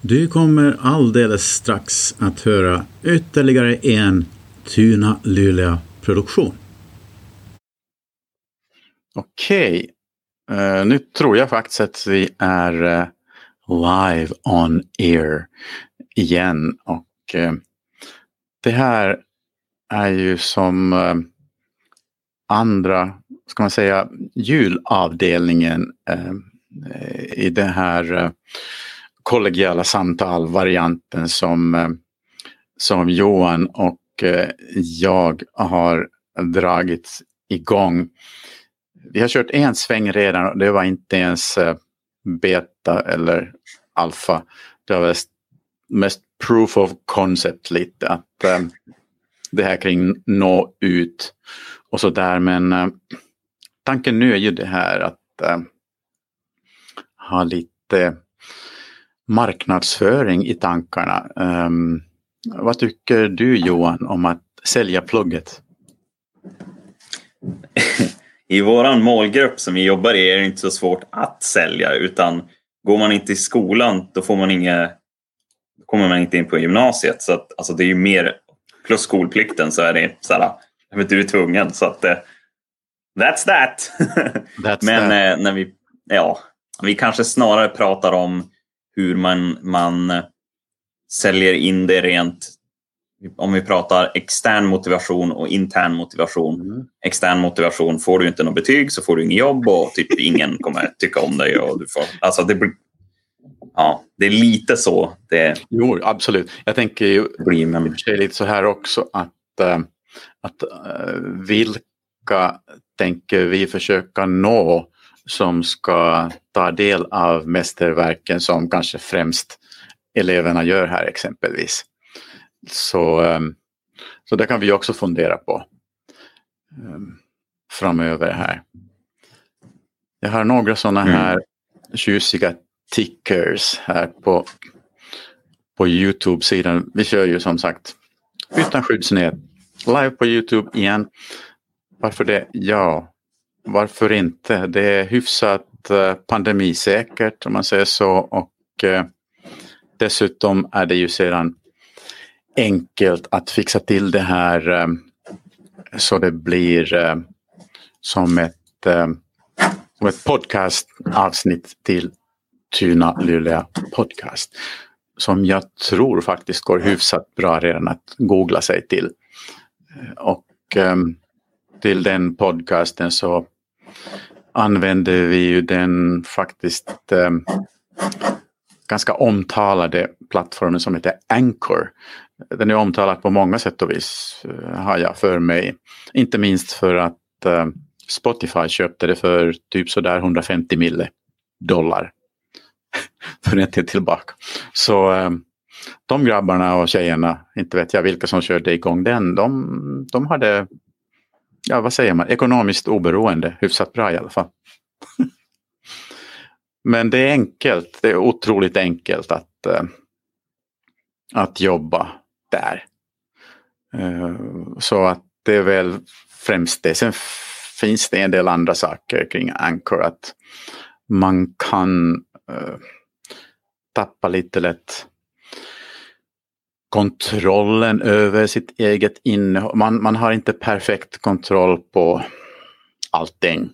Du kommer alldeles strax att höra ytterligare en Tuna Luleå produktion. Okej, uh, nu tror jag faktiskt att vi är uh, live on air igen och uh, det här är ju som andra, ska man säga, julavdelningen i det här kollegiala samtal-varianten som, eh, som Johan och eh, jag har dragit igång. Vi har kört en sväng redan och det var inte ens eh, beta eller alfa. Det var mest proof of concept lite. Att det här kring nå ut och så där. Men äh, tanken nu är ju det här att äh, ha lite marknadsföring i tankarna. Um, vad tycker du Johan om att sälja plugget? I våran målgrupp som vi jobbar i är det inte så svårt att sälja utan går man inte i skolan då får man inga, kommer man inte in på gymnasiet. Så att, alltså det är ju mer plus skolplikten så är det så här, du är tvungen. Så att, uh, that's that. That's Men that. Uh, när vi, ja, vi kanske snarare pratar om hur man, man säljer in det rent om vi pratar extern motivation och intern motivation. Mm. Extern motivation, får du inte något betyg så får du inget jobb och typ ingen kommer tycka om dig. Och du får, alltså det, ja, det är lite så. Det jo, absolut. Jag tänker ju blir, men... lite så här också att, äh, att äh, vilka tänker vi försöka nå som ska ta del av mästerverken som kanske främst eleverna gör här exempelvis. Så, ähm, så det kan vi också fundera på ähm, framöver här. Jag har några sådana mm. här tjusiga tickers här på, på Youtube-sidan. Vi kör ju som sagt utan skyddsnät live på Youtube igen. Varför det? Ja, varför inte? Det är hyfsat eh, pandemisäkert om man säger så och eh, dessutom är det ju sedan enkelt att fixa till det här eh, så det blir som ett, som ett podcastavsnitt till Tuna Luleå podcast. Som jag tror faktiskt går hyfsat bra redan att googla sig till. Och till den podcasten så använder vi ju den faktiskt eh, ganska omtalade plattformen som heter Anchor. Den är omtalad på många sätt och vis eh, har jag för mig. Inte minst för att eh, Spotify köpte det för typ sådär 150 mille dollar. för en tid tillbaka. Så eh, de grabbarna och tjejerna, inte vet jag vilka som körde igång den, de, de hade ja, vad säger man, ekonomiskt oberoende hyfsat bra i alla fall. Men det är enkelt, det är otroligt enkelt att, eh, att jobba där. Eh, så att det är väl främst det. Sen finns det en del andra saker kring Anchor. Att man kan eh, tappa lite lätt kontrollen över sitt eget innehåll. Man, man har inte perfekt kontroll på allting.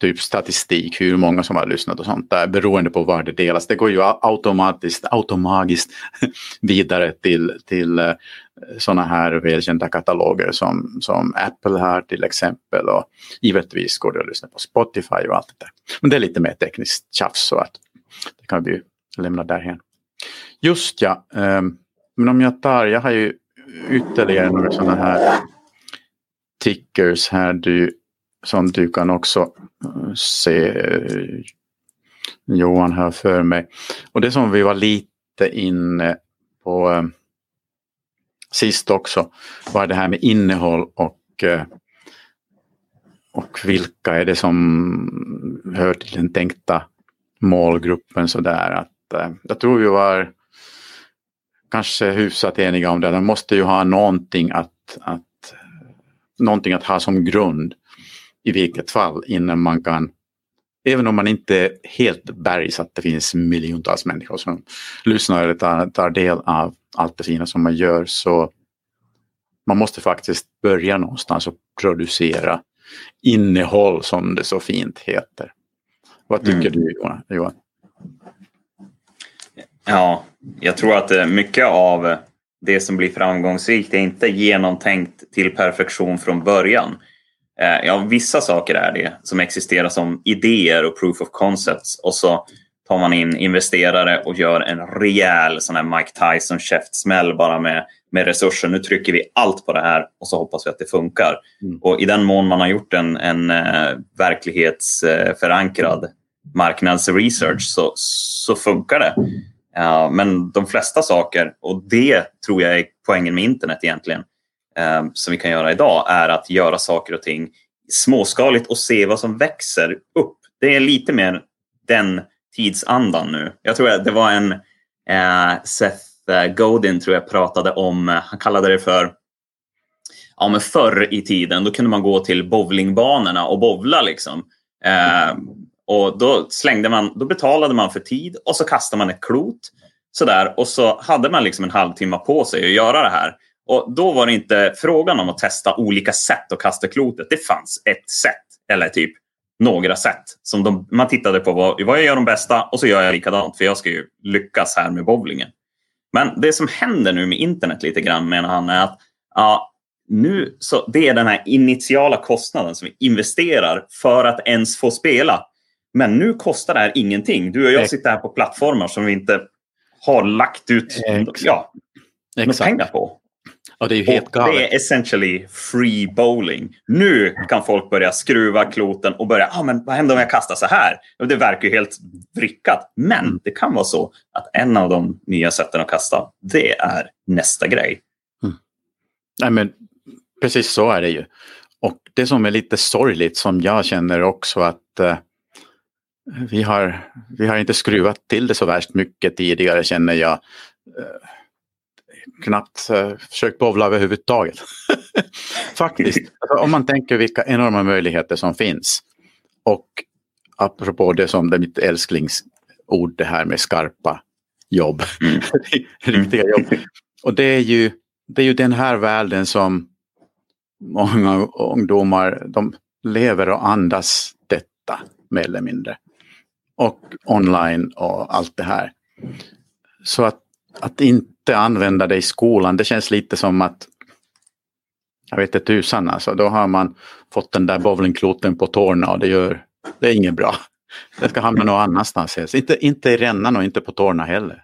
Typ statistik, hur många som har lyssnat och sånt där beroende på var det delas. Det går ju automatiskt, automatiskt vidare till, till eh, sådana här välkända kataloger som, som Apple har till exempel. Och givetvis går det att lyssna på Spotify och allt det där. Men det är lite mer tekniskt tjafs så att det kan vi lämna därhen. Just ja, um, men om jag tar, jag har ju ytterligare några sådana här tickers här du, som du kan också eh, se eh, Johan här för mig. Och det som vi var lite inne på eh, sist också var det här med innehåll och, eh, och vilka är det som hör till den tänkta målgruppen sådär. Att, eh, jag tror vi var kanske hyfsat eniga om det. De måste ju ha någonting att, att, någonting att ha som grund i vilket fall innan man kan även om man inte helt bergs att det finns miljontals människor som lyssnar eller tar, tar del av allt det fina som man gör så man måste faktiskt börja någonstans och producera innehåll som det så fint heter. Vad tycker mm. du Johan? Ja, jag tror att eh, mycket av det som blir framgångsrikt är inte genomtänkt till perfektion från början. Eh, ja, vissa saker är det som existerar som idéer och proof of concepts och så tar man in investerare och gör en rejäl sån här Mike Tyson käftsmäll bara med, med resurser. Nu trycker vi allt på det här och så hoppas vi att det funkar. Mm. Och i den mån man har gjort en, en uh, verklighetsförankrad marknadsresearch så, så funkar det. Uh, men de flesta saker, och det tror jag är poängen med internet egentligen, uh, som vi kan göra idag, är att göra saker och ting småskaligt och se vad som växer upp. Det är lite mer den tidsandan nu. Jag tror att det var en uh, Seth Godin tror jag pratade om, han kallade det för ja, men förr i tiden, då kunde man gå till bowlingbanorna och bowla. Liksom. Eh, och då, slängde man, då betalade man för tid och så kastade man ett klot. Sådär, och så hade man liksom en halvtimme på sig att göra det här. Och Då var det inte frågan om att testa olika sätt att kasta klotet. Det fanns ett sätt, eller typ några sätt. Som de, man tittade på vad, vad jag gör de bästa och så gör jag likadant för jag ska ju lyckas här med bowlingen. Men det som händer nu med internet lite grann menar han är att ja, nu, så det är den här initiala kostnaden som vi investerar för att ens få spela. Men nu kostar det här ingenting. Du och jag sitter här på plattformar som vi inte har lagt ut ja, pengar på. Och det är helt galet. Det är essentially free bowling. Nu kan folk börja skruva kloten och börja, ah, men vad händer om jag kastar så här? Det verkar ju helt vrickat. Men mm. det kan vara så att en av de nya sätten att kasta, det är nästa grej. Mm. Nej, men precis så är det ju. Och det som är lite sorgligt som jag känner också att uh, vi har, vi har inte skruvat till det så värst mycket tidigare känner jag. Eh, knappt uh, försökt bowla överhuvudtaget. Faktiskt, alltså, om man tänker vilka enorma möjligheter som finns. Och apropå det som det är mitt älsklingsord det här med skarpa jobb. Mm. Riktiga jobb. Och det är, ju, det är ju den här världen som många ungdomar de lever och andas detta mer eller mindre och online och allt det här. Så att, att inte använda det i skolan, det känns lite som att jag vet inte tusan alltså, då har man fått den där bowlingkloten på tårna och det, gör, det är inget bra. Det ska hamna någon annanstans Inte, inte i rännan och inte på tårna heller.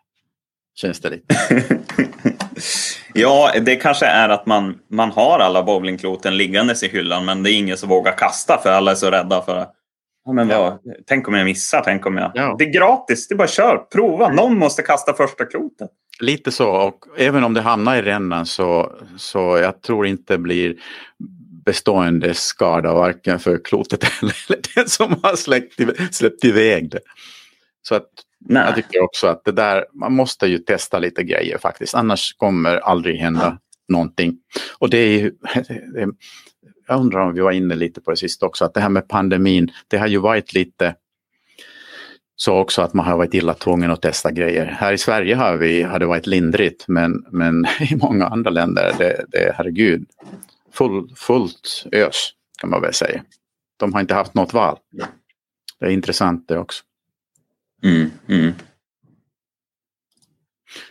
Känns det lite. ja, det kanske är att man, man har alla bowlingkloten liggandes i hyllan men det är ingen som vågar kasta för alla är så rädda för Ja, men vad, Tänk om jag missar, tänk om jag... Ja. Det är gratis, det är bara kör, prova. Någon måste kasta första klotet. Lite så, och även om det hamnar i rännan så, så jag tror inte blir bestående skada varken för klotet eller den som har släppt, släppt iväg det. Så att Nej. jag tycker också att det där, man måste ju testa lite grejer faktiskt, annars kommer aldrig hända någonting. Och det är ju, jag undrar om vi var inne lite på det sist också, att det här med pandemin, det har ju varit lite så också att man har varit illa tvungen att testa grejer. Här i Sverige har, vi, har det varit lindrigt men, men i många andra länder, det, det herregud, full, fullt ös kan man väl säga. De har inte haft något val. Det är intressant det också. Mm, mm.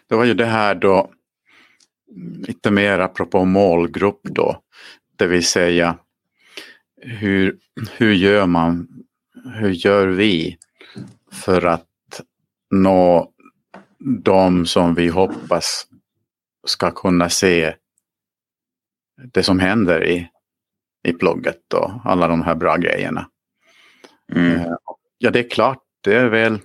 Det var ju det här då, lite mer apropå målgrupp då det vill säga hur, hur gör man, hur gör vi för att nå de som vi hoppas ska kunna se det som händer i, i blogget och alla de här bra grejerna. Mm. Eh, ja, det är klart, det är väl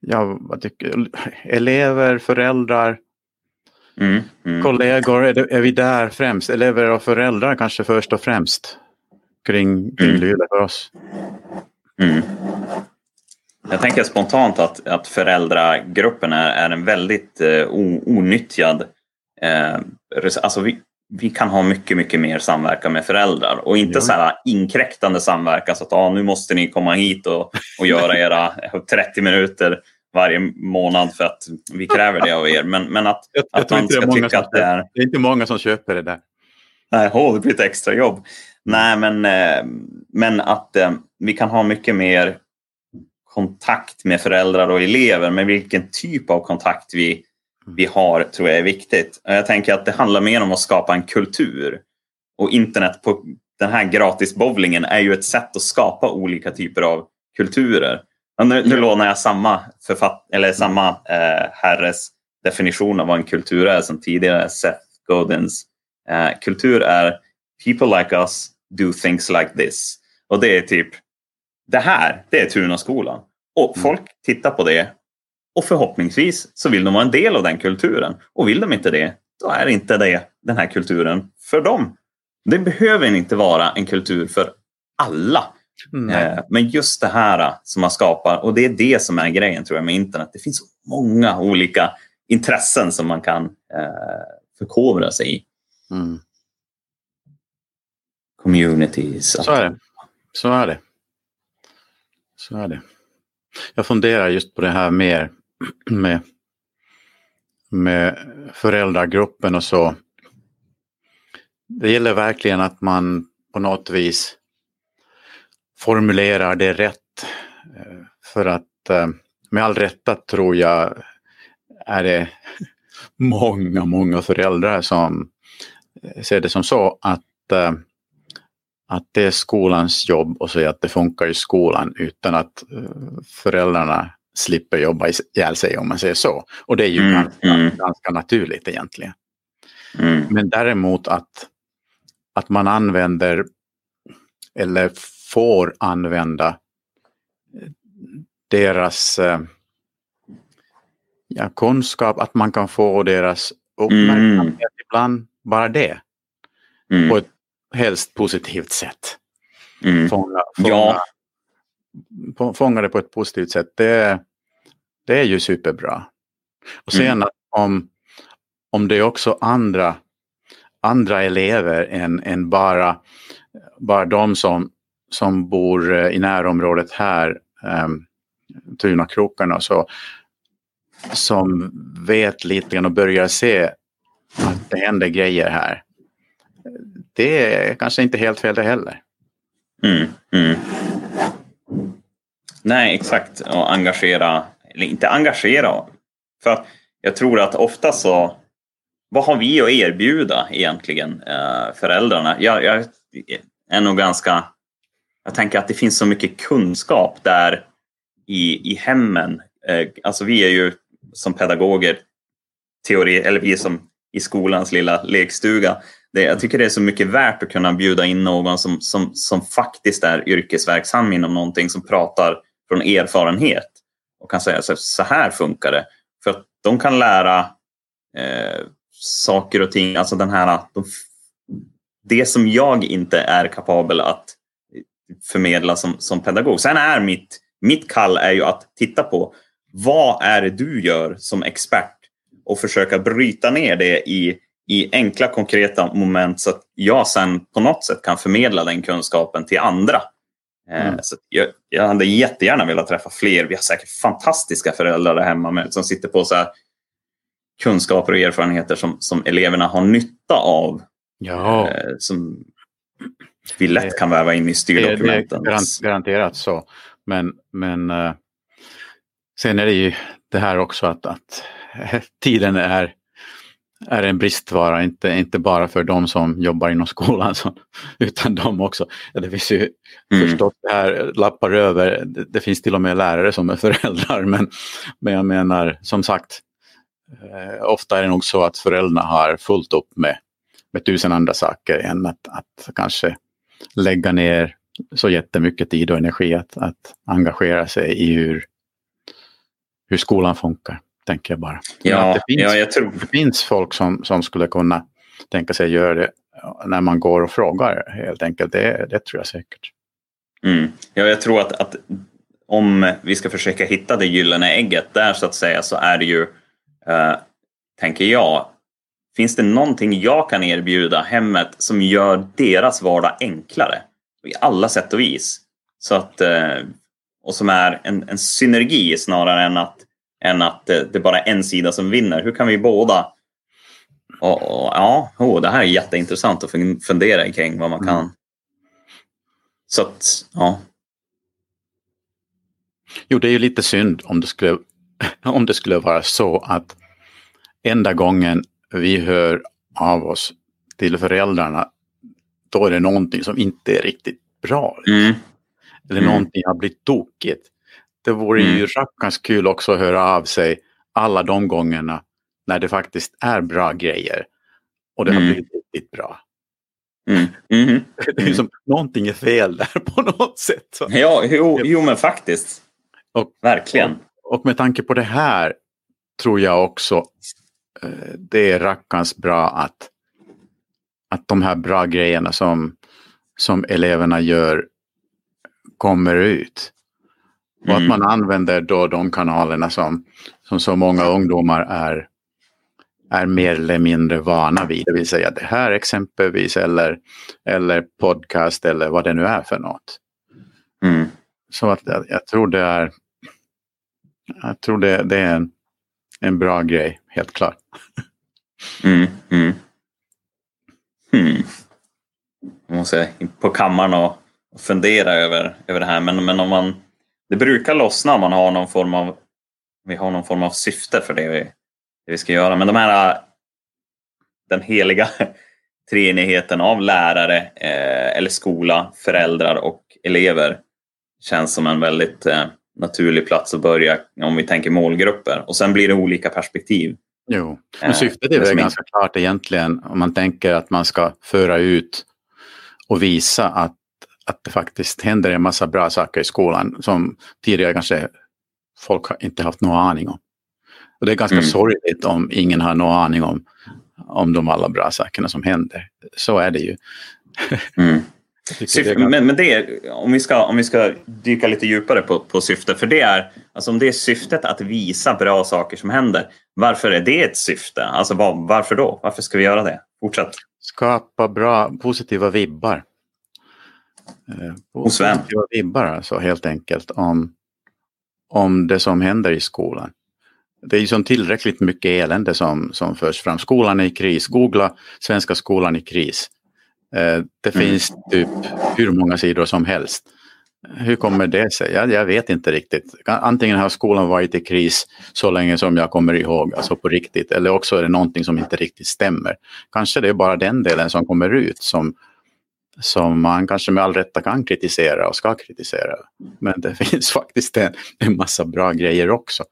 ja, vad tycker, elever, föräldrar, Mm, mm. Kollegor, är, det, är, vi där främst? Elever och föräldrar kanske först och främst kring, kring mm. För oss? Mm. Jag tänker spontant att, att föräldragruppen är, är en väldigt eh, onyttjad... Eh, alltså vi, vi kan ha mycket, mycket mer samverkan med föräldrar och inte ja. så här inkräktande samverkan så att ah, nu måste ni komma hit och, och göra era 30 minuter varje månad för att vi kräver det av er. Men, men att, jag, jag att man ska tycka att det är... Det är inte många som köper det där. Nej, oh, det blir ett extra jobb. Nej, men, eh, men att eh, vi kan ha mycket mer kontakt med föräldrar och elever, men vilken typ av kontakt vi, vi har tror jag är viktigt. Jag tänker att det handlar mer om att skapa en kultur. Och internet på den här gratisbowlingen är ju ett sätt att skapa olika typer av kulturer. Nu, nu lånar jag samma, författ eller samma eh, herres definition av vad en kultur är som tidigare Seth Godins. Eh, kultur är people like us do things like this. Och det är typ det här, det är Tunaskolan. Och mm. folk tittar på det och förhoppningsvis så vill de vara en del av den kulturen. Och vill de inte det, då är inte det den här kulturen för dem. Det behöver inte vara en kultur för alla. Mm. Men just det här som man skapar, och det är det som är grejen tror jag med internet. Det finns många olika intressen som man kan eh, förkovra sig i. Mm. Communities. Så är det. Så är det. Så är det. Jag funderar just på det här mer med, med föräldragruppen och så. Det gäller verkligen att man på något vis formulerar det rätt. Eh, för att eh, med all rätta tror jag är det många, många föräldrar som ser det som så att, eh, att det är skolans jobb och säga att det funkar i skolan utan att föräldrarna slipper jobba ihjäl sig om man säger så. Och det är ju mm, ganska, mm. ganska naturligt egentligen. Mm. Men däremot att, att man använder eller får använda deras eh, ja, kunskap, att man kan få deras uppmärksamhet mm. ibland, bara det. Mm. På ett helst positivt sätt. Mm. Fånga, fånga, ja. fånga det på ett positivt sätt. Det, det är ju superbra. Och sen mm. om, om det är också andra, andra elever än, än bara, bara de som som bor eh, i närområdet här, eh, Tunakrokarna, så, som vet lite grann och börjar se att det händer grejer här. Det är kanske inte helt fel det heller. Mm, mm. Nej, exakt. Och engagera, eller inte engagera. För jag tror att ofta så, vad har vi att erbjuda egentligen, eh, föräldrarna? Jag, jag är nog ganska jag tänker att det finns så mycket kunskap där i, i hemmen. Eh, alltså vi är ju som pedagoger, teori, eller vi som i skolans lilla lekstuga. Det, jag tycker det är så mycket värt att kunna bjuda in någon som, som, som faktiskt är yrkesverksam inom någonting, som pratar från erfarenhet och kan säga så, så här funkar det. För att de kan lära eh, saker och ting, alltså den här, de, det som jag inte är kapabel att förmedla som, som pedagog. Sen är mitt, mitt kall är ju att titta på vad är det du gör som expert och försöka bryta ner det i, i enkla konkreta moment så att jag sen på något sätt kan förmedla den kunskapen till andra. Eh, mm. Så jag, jag hade jättegärna velat träffa fler. Vi har säkert fantastiska föräldrar där hemma med, som sitter på så här kunskaper och erfarenheter som, som eleverna har nytta av. Ja. Eh, som, vi lätt kan väva in i styrdokumenten. Det är garanterat så. Men, men uh, sen är det ju det här också att, att tiden är, är en bristvara, inte, inte bara för de som jobbar inom skolan så, utan de också. Det finns ju mm. förstås det här lappar över, det, det, finns till och med lärare som är föräldrar men, men jag menar som sagt eh, ofta är det nog så att föräldrarna har fullt upp med, med tusen andra saker än att, att kanske lägga ner så jättemycket tid och energi att, att engagera sig i hur, hur skolan funkar, tänker jag bara. Ja, det, finns, ja, jag tror... det finns folk som, som skulle kunna tänka sig göra det när man går och frågar helt enkelt. Det, det tror jag säkert. Mm. Ja, jag tror att, att om vi ska försöka hitta det gyllene ägget där så att säga så är det ju, uh, tänker jag, finns det någonting jag kan erbjuda hemmet som gör deras vardag enklare? I alla sätt och vis. Så att, eh, och som är en, en synergi snarare än att, än att det, det är bara en sida som vinner. Hur kan vi båda och, och, ja, oh, det här är jätteintressant att fundera kring vad man kan. Mm. Så att, ja. Jo, det är ju lite synd om det skulle, om det skulle vara så att enda gången vi hör av oss till föräldrarna, då är det någonting som inte är riktigt bra. Mm. Eller mm. någonting har blivit tokigt. Det vore mm. ju rackarns kul också att höra av sig alla de gångerna när det faktiskt är bra grejer och det har mm. blivit riktigt bra. Mm. Mm. Det är som någonting är fel där på något sätt. Ja, jo, jo men faktiskt. Och, Verkligen. Och, och, med tanke på det här tror jag också det är rackarns bra att, att de här bra grejerna som, som eleverna gör kommer ut. Och mm. att man använder då de kanalerna som, som så många ungdomar är är mer eller mindre vana vid. Det vill säga det här exempelvis eller, eller podcast eller vad det nu är för något. Mm. Så att jag, jag, tror det är, jag tror det, det är en, en bra grej, helt klart. Mm, mm. Hmm. Jag måste på kammaren och fundera över, över det här. Men, men om man, det brukar lossna om man har någon form av, vi har någon form av syfte för det vi, det vi ska göra. Men de här, den heliga treenigheten av lärare eh, eller skola, föräldrar och elever känns som en väldigt eh, naturlig plats att börja om vi tänker målgrupper. Och sen blir det olika perspektiv. Jo, men eh, syftet är väl ganska klart egentligen om man tänker att man ska föra ut och visa att, att det faktiskt händer en massa bra saker i skolan som tidigare kanske folk inte haft någon aning om. Och det är ganska mm. sorgligt om ingen har någon aning om, om de alla bra sakerna som händer. Så är det ju. Mm. Syfte, men, men det om, vi ska, om vi ska dyka lite djupare på, på syfte, för det är, alltså om det är syftet att visa bra saker som händer, varför är det ett syfte? Alltså var, varför då? Varför ska vi göra det? Fortsätt. Skapa bra, positiva vibbar. Eh, Hos vem? Positiva vibbar alltså helt enkelt om, om det som händer i skolan det är ju som tillräckligt mycket elände som, som förs fram. Skolan är i kris. Googla svenska skolan i kris. Eh, det mm. finns typ hur många sidor som helst. Hur kommer det sig? Jag, jag vet inte riktigt. Antingen har skolan varit i kris så länge som jag kommer ihåg, alltså på riktigt, eller också är det någonting som inte riktigt stämmer. Kanske det är bara den delen som kommer ut som, som man kanske med all rätta kan kritisera och ska kritisera. Men det finns faktiskt en, en massa bra grejer också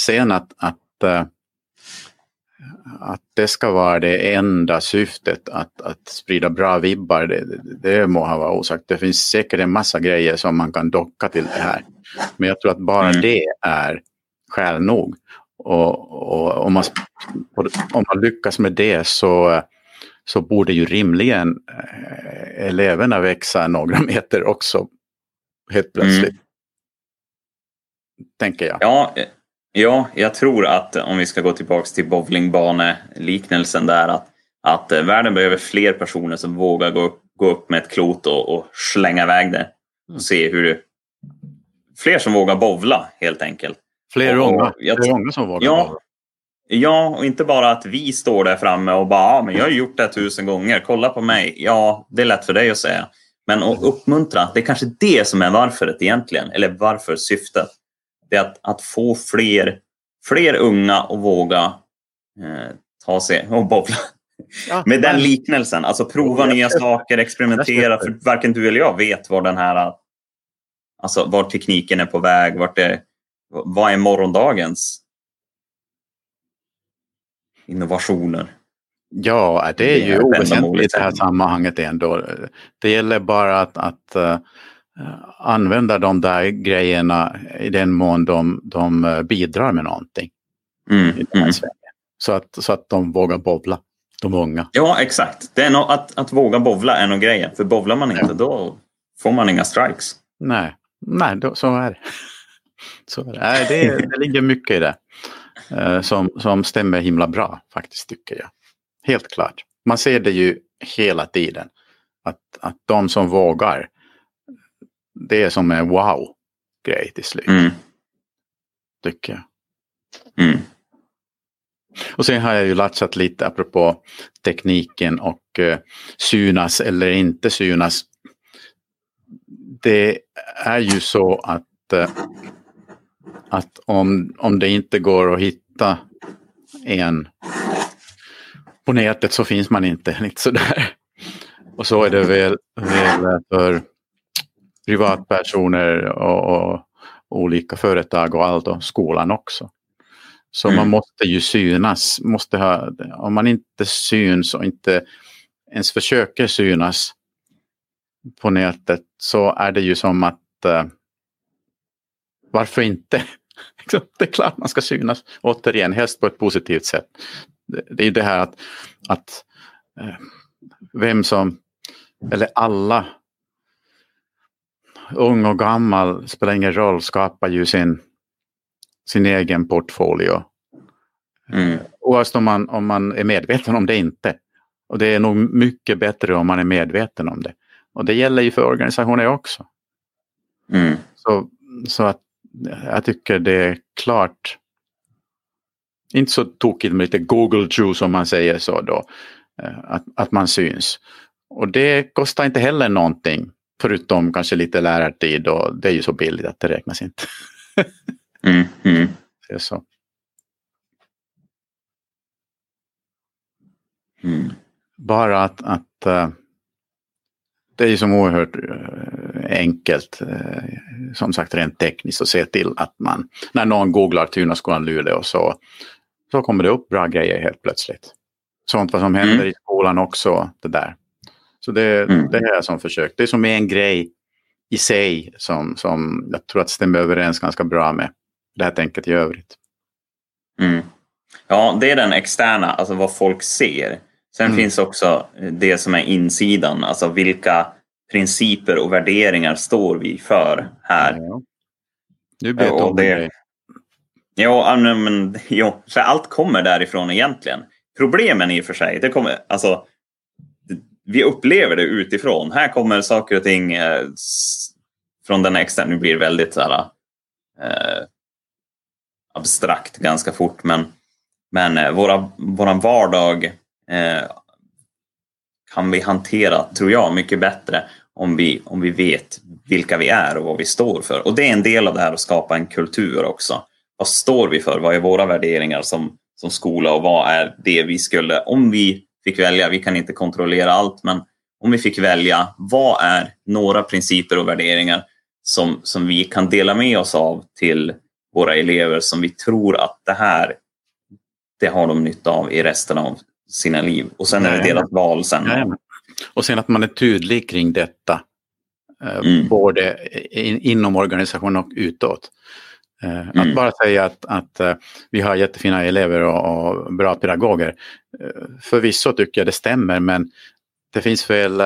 sen att, att, äh, att det ska vara det enda syftet att, att sprida bra vibbar, det, det må ha varit osagt. Det finns säkert en massa grejer som man kan docka till det här. Men jag tror att bara mm. det är skäl nog. Och, och om, man, om man lyckas med det så, så borde ju rimligen äh, eleverna växa några meter också helt plötsligt. Mm. Tänker jag. Ja, Ja, jag tror att om vi ska gå tillbaka till bowlingbaneliknelsen där att, att eh, världen behöver fler personer som vågar gå gå upp med ett klot och, och slänga iväg det. Och se hur det, fler som vågar bovla helt enkelt. Fler unga, fler unga som vågar ja, bovla. Ja, och inte bara att vi står där framme och bara ja, men jag har gjort det tusen gånger, kolla på mig. Ja, det är lätt för dig att säga. Men att uppmuntra, det är kanske det som är varföret egentligen, eller varför syftet det är att, att få fler, fler unga att våga eh, ta sig och bobbla. Ja, Med den liknelsen, alltså prova nya saker, experimentera. För varken du eller jag vet var den här, alltså var tekniken är på väg, vart det, vad är morgondagens innovationer? Ja, det är ju oväsentligt i det här sammanhanget ändå. Det gäller bara att, att Eh, använda de där grejerna i den mån de, de eh, bidrar med någonting. Mm, mm. Så, att, så att de vågar bovla, de unga. Ja, exakt. Det är no att, att våga bovla är nog grejen. För bovlar man inte, ja. då får man inga strikes. Nej, Nej då, så är det. Så är det. Nej, det, det ligger mycket i det. Uh, som, som stämmer himla bra faktiskt, tycker jag. Helt klart. Man ser det ju hela tiden. Att, att de som vågar, det är som en wow-grej till slut. Mm. Tycker jag. Mm. Och sen har jag ju latchat lite apropå tekniken och eh, synas eller inte synas. Det är ju så att, eh, att om, om det inte går att hitta en på nätet så finns man inte. Lite sådär. Och så är det väl, väl för privatpersoner och, och, olika företag och allt och skolan också. Så mm. man måste ju synas. Måste ha, om man inte syns och inte ens försöker synas på nätet så är det ju som att uh, varför inte? det är klart man ska synas. Återigen, helst på ett positivt sätt. Det, det är det här att, att uh, vem som, eller alla, ung och gammal, spelar ingen roll, skapar ju sin sin egen portfolio. Mm. Oavsett om man, om man är medveten om det inte. Och det är nog mycket bättre om man är medveten om det. Och det gäller ju för organisationer också. Mm. Så, så att jag tycker det är klart inte så tokigt med lite Google juice om man säger så då. Eh, att, att man syns. Och det kostar inte heller någonting. Förutom kanske lite lärartid och det är ju så billigt att det räknas inte. Mm, mm. Det är så. Mm. Bara att, att uh, det är ju som oerhört uh, enkelt, uh, som sagt rent tekniskt, att se till att man, när någon googlar Tunaskolan Luleå så, så kommer det upp bra grejer helt plötsligt. Sånt vad som händer mm. i skolan också, det där. Så det, mm. det är som försök. Det är som en grej i sig som, som jag tror att stämmer överens ganska bra med det här tänket i övrigt. Mm. Ja, det är den externa, alltså vad folk ser. Sen mm. finns också det som är insidan, alltså vilka principer och värderingar står vi för här. Ja. Du vet om det. Ja, men, jo, för allt kommer därifrån egentligen. Problemen i och för sig, det kommer, alltså, vi upplever det utifrån. Här kommer saker och ting eh, från den externa, nu blir det väldigt så här, eh, abstrakt ganska fort men, men eh, våra, våran vardag eh, kan vi hantera, tror jag, mycket bättre om vi, om vi vet vilka vi är och vad vi står för. Och det är en del av det här att skapa en kultur också. Vad står vi för? Vad är våra värderingar som, som skola och vad är det vi skulle, om vi fick välja, vi kan inte kontrollera allt, men om vi fick välja, vad är några principer och värderingar som, som vi kan dela med oss av till våra elever som vi tror att det här, det har de nytta av i resten av sina liv. Och sen är det deras val sen. Och sen att man är tydlig kring detta. Eh, mm. Både in, inom organisationen och utåt. Eh, mm. Att bara säga att, att uh, vi har jättefina elever och, och bra pedagoger. Uh, förvisso tycker jag det stämmer men det finns väl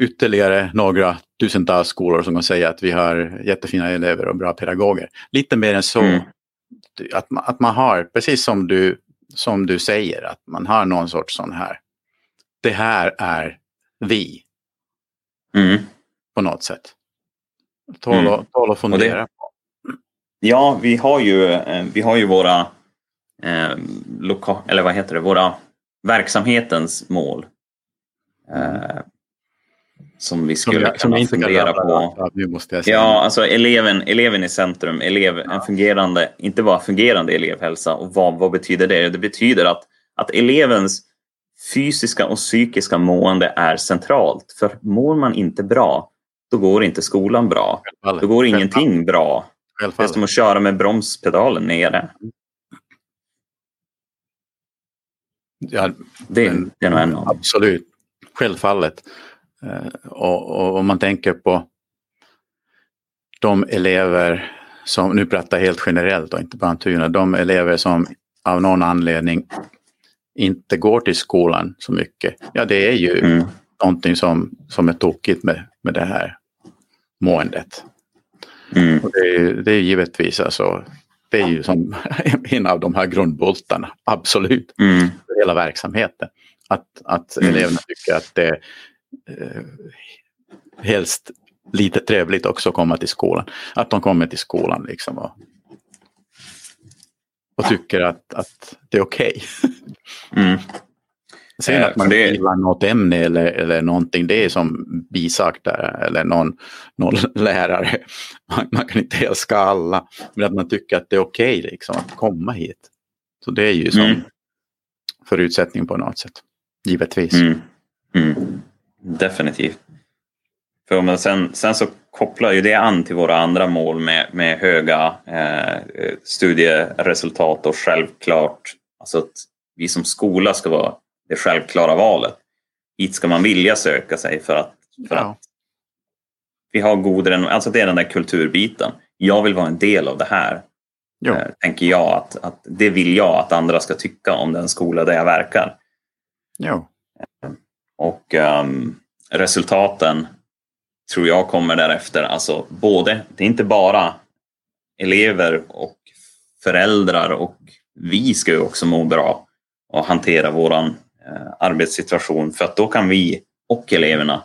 ytterligare några tusentals skolor som kan säga att vi har jättefina elever och bra pedagoger. Lite mer än så. Mm. Att, man, att man har, precis som du, som du säger, att man har någon sorts sån här. Det här är vi. Mm. På något sätt. Tål, mm. tål att fundera det, på. Ja, vi har ju, eh, vi har ju våra eh, loka, eller vad heter det, våra verksamhetens mål. Eh, som vi skulle som, kunna som fundera på. Jag säga. Ja, alltså eleven, eleven i centrum, elev, ja. en fungerande, inte bara fungerande elevhälsa. Och vad, vad betyder det? Det betyder att, att elevens fysiska och psykiska mående är centralt. För mår man inte bra, då går inte skolan bra. Då går ingenting bra. Det är som att köra med bromspedalen nere. Ja, det, det är nog en Absolut, självfallet. Eh, och, om man tänker på de elever som, nu pratar jag helt generellt och inte bara Tuna, de elever som av någon anledning inte går till skolan så mycket. Ja, det är ju mm. någonting som, som är tokigt med, med det här måendet. Mm. Och det, är, det är givetvis alltså, det är ju som en av de här grundbultarna, absolut, mm. för hela verksamheten. Att, att mm. eleverna tycker att det eh, helst lite trevligt också att komma till skolan. Att de kommer till skolan liksom och, och tycker att, att det är okej. Okay. Mm. Sen att man det... gillar något ämne eller, eller någonting, det är som bisak där. Eller någon, någon lärare. Man, man, kan inte älska alla. Men att man tycker att det är okej okay, liksom, att komma hit. Så det är ju som mm. förutsättning på något sätt. Givetvis. Mm. Mm. Definitivt. För men sen, sen så kopplar ju det an till våra andra mål med, med höga eh, studieresultat och självklart alltså att vi som skola ska vara det självklara valet. Hit ska man vilja söka sig för att, för ja. att vi har god Alltså det är den där kulturbiten. Jag vill vara en del av det här. Jo. Eh, tänker jag att, att det vill jag att andra ska tycka om den skola där jag verkar. Jo. Eh, och um, resultaten tror jag kommer därefter. Alltså både, det är inte bara elever och föräldrar och vi ska ju också må bra och hantera våran arbetssituation för att då kan vi och eleverna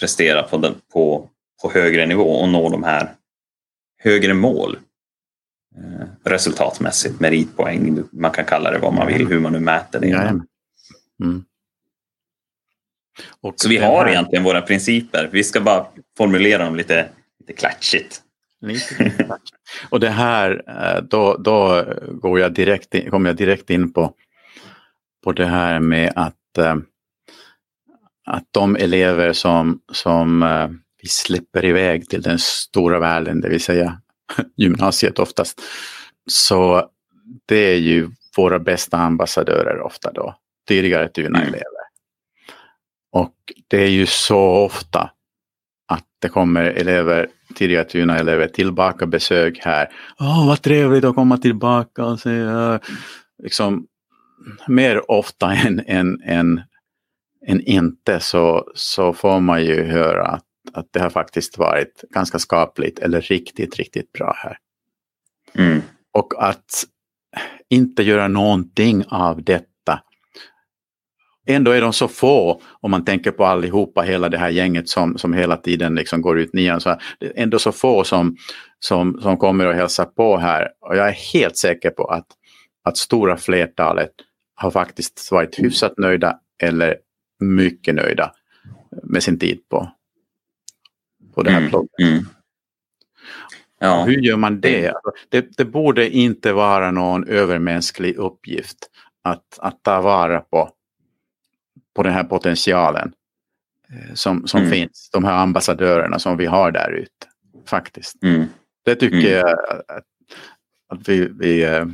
prestera på, den, på, på högre nivå och nå de här högre mål eh, resultatmässigt, meritpoäng, man kan kalla det vad man vill, hur man nu mäter det. Mm. Så vi har egentligen våra principer, vi ska bara formulera dem lite, lite klatschigt. och det här, eh, då, då går jag direkt in, kommer jag direkt in på på det här med att, eh, att de elever som, som eh, vi släpper iväg till den stora världen, det vill säga gymnasiet oftast, så det är ju våra bästa ambassadörer ofta då, tidigare Tuna mm. elever. Och det är ju så ofta att det kommer elever, tidigare Tuna elever, tillbaka besök här. Åh, oh, vad trevligt att komma tillbaka och se. Liksom, mer ofta än, än, än, än inte så, så får man ju höra att, att det har faktiskt varit ganska skapligt eller riktigt, riktigt bra här. Mm. Och att inte göra någonting av detta. Ändå är de så få om man tänker på allihopa, hela det här gänget som, som hela tiden liksom går ut nian. Så det är ändå så få som, som, som kommer och hälsar på här. Och jag är helt säker på att, att stora flertalet har faktiskt varit hyfsat nöjda eller mycket nöjda med sin tid på, på det här mm, plugget. Mm. Ja. Hur gör man det? Alltså, det? Det borde inte vara någon övermänsklig uppgift att, att ta vara på, på den här potentialen eh, som, som mm. finns. De här ambassadörerna som vi har där ute. Faktiskt. Mm. Det tycker mm. jag att, att vi, vi eh,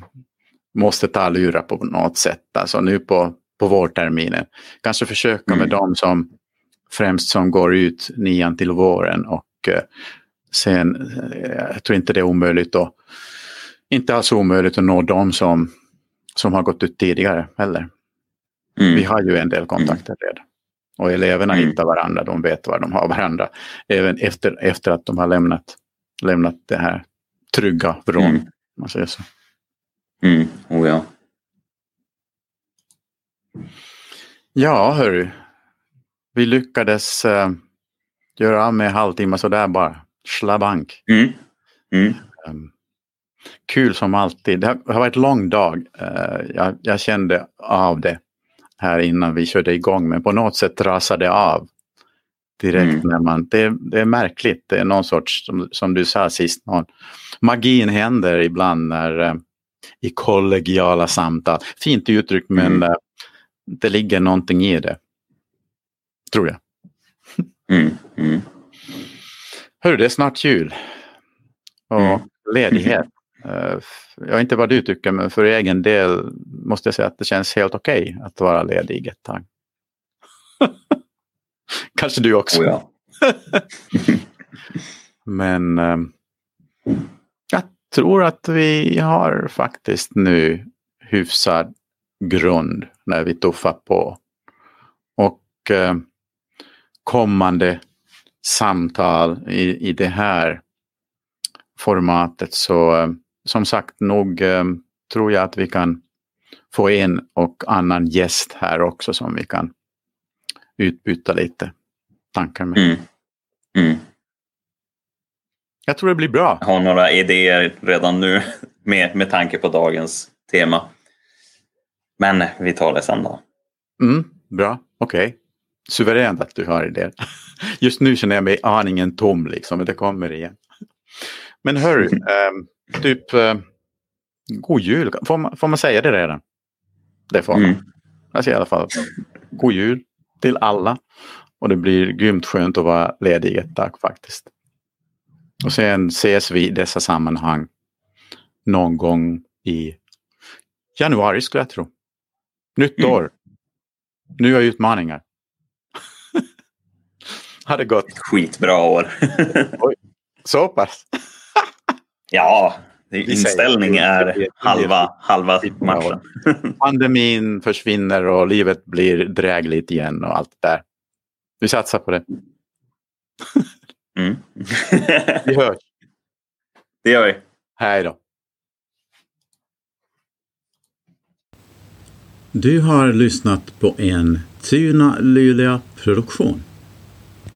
måste ta lura på något sätt. Alltså nu på, på vårterminen. Kanske försöka mm. med de som främst som går ut nian till våren och eh, sen, eh, jag tror inte det är omöjligt att, inte alls omöjligt att nå de som, som har gått ut tidigare heller. Mm. Vi har ju en del kontakter mm. redan. Och eleverna mm. hittar varandra, de vet var de har varandra. Även efter, efter att de har lämnat, lämnat det här trygga vrån. Mm. Man säger så. Mm, oh ja. Ja, hörru. Vi lyckades uh, göra av med en halvtimme sådär bara. Slabank. Mm. Mm. Um, kul som alltid. Det har, det har varit en lång dag. Uh, jag, jag, kände av det här innan vi körde igång. Men på något sätt rasade det av. Direkt mm. när man... Det, det, är märkligt. Det är någon sorts, som, som du sa sist, någon, magin händer ibland när uh, i kollegiala samtal. Fint uttryck men mm. Eh, det ligger någonting i det. Tror jag. Mm. Mm. Hörru, det är snart jul. Och mm. ledighet. Uh, jag vet inte vad du tycker men för egen del måste jag säga att det känns helt okej okay att vara ledig ett tag. Kanske du också. Oh ja. men um, tror att vi har faktiskt nu hyfsad grund när vi tuffar på. Och eh, kommande samtal i, i det här formatet så, eh, som sagt, nog eh, tror jag att vi kan få en och annan gäst här också som vi kan utbyta lite tankar med. Mm. Mm. Jag tror det blir bra. Jag har några idéer redan nu med, med tanke på dagens tema. Men vi tar det sen då. Mm, bra, okej. Okay. Suveränt att du har idéer. Just nu känner jag mig aningen tom liksom, men det kommer igen. Men hörru, eh, typ eh, god jul, får man, får man säga det redan? Det får man. Mm. Alltså i alla fall, god jul till alla. Och det blir grymt skönt att vara ledig ett tag faktiskt. Och sen ses vi i dessa sammanhang någon gång i januari skulle jag tro. Nytt mm. år. Nya utmaningar. ha det gott. Skitbra år. Oj, så pass? ja, inställning är halva, halva matchen. Pandemin försvinner och livet blir drägligt igen och allt det där. Vi satsar på det. Mm. vi hörs. Det gör vi. Hej då. Du har lyssnat på en Tuna Luleå produktion.